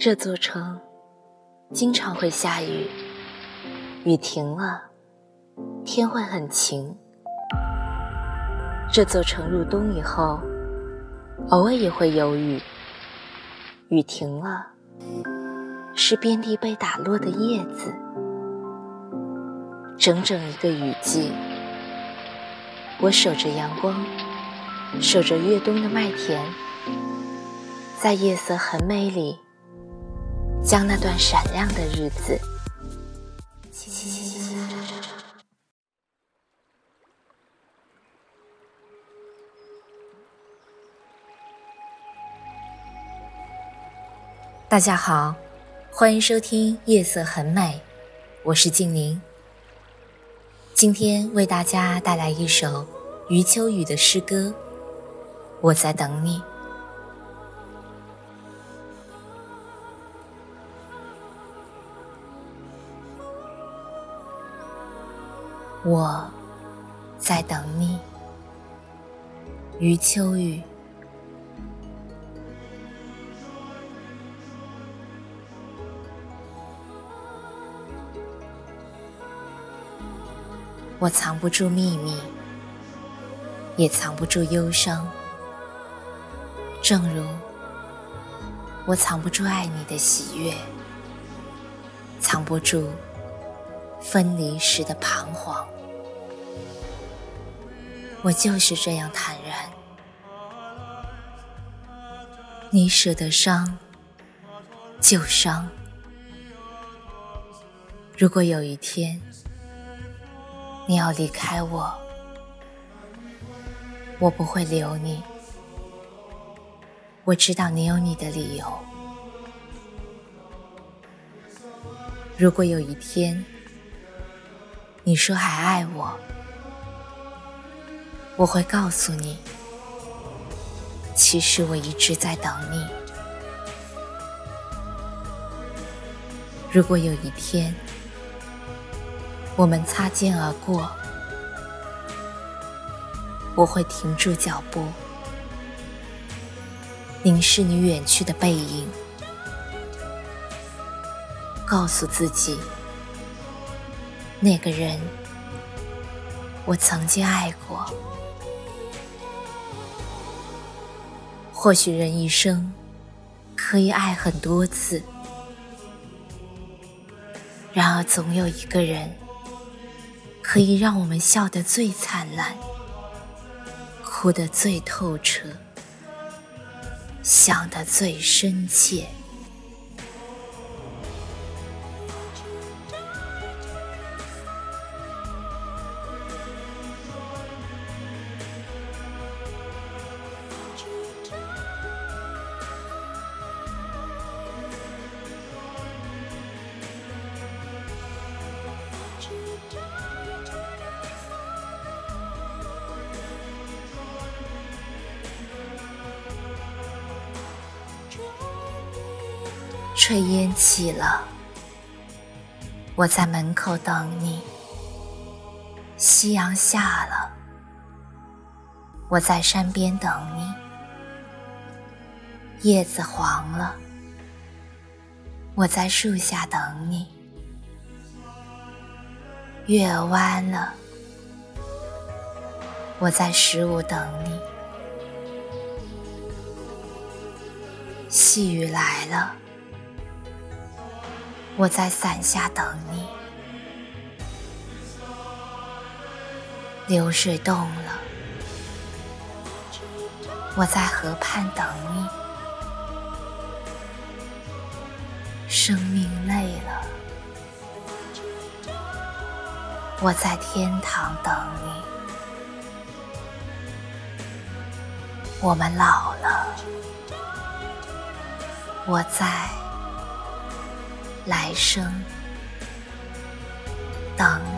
这座城经常会下雨，雨停了，天会很晴。这座城入冬以后，偶尔也会有雨，雨停了，是遍地被打落的叶子。整整一个雨季，我守着阳光，守着越冬的麦田，在夜色很美里。将那段闪亮的日子，大家好，欢迎收听《夜色很美》，我是静宁。今天为大家带来一首余秋雨的诗歌，《我在等你》。我在等你，余秋雨。我藏不住秘密，也藏不住忧伤，正如我藏不住爱你的喜悦，藏不住分离时的彷徨。我就是这样坦然。你舍得伤，就伤。如果有一天你要离开我，我不会留你。我知道你有你的理由。如果有一天你说还爱我，我会告诉你，其实我一直在等你。如果有一天我们擦肩而过，我会停住脚步，凝视你远去的背影，告诉自己，那个人我曾经爱过。或许人一生可以爱很多次，然而总有一个人可以让我们笑得最灿烂，哭得最透彻，想得最深切。炊烟起了，我在门口等你；夕阳下了，我在山边等你；叶子黄了，我在树下等你；月弯了，我在十五等你；细雨来了。我在伞下等你，流水动了；我在河畔等你，生命累了；我在天堂等你，我们老了；我在。来生，等。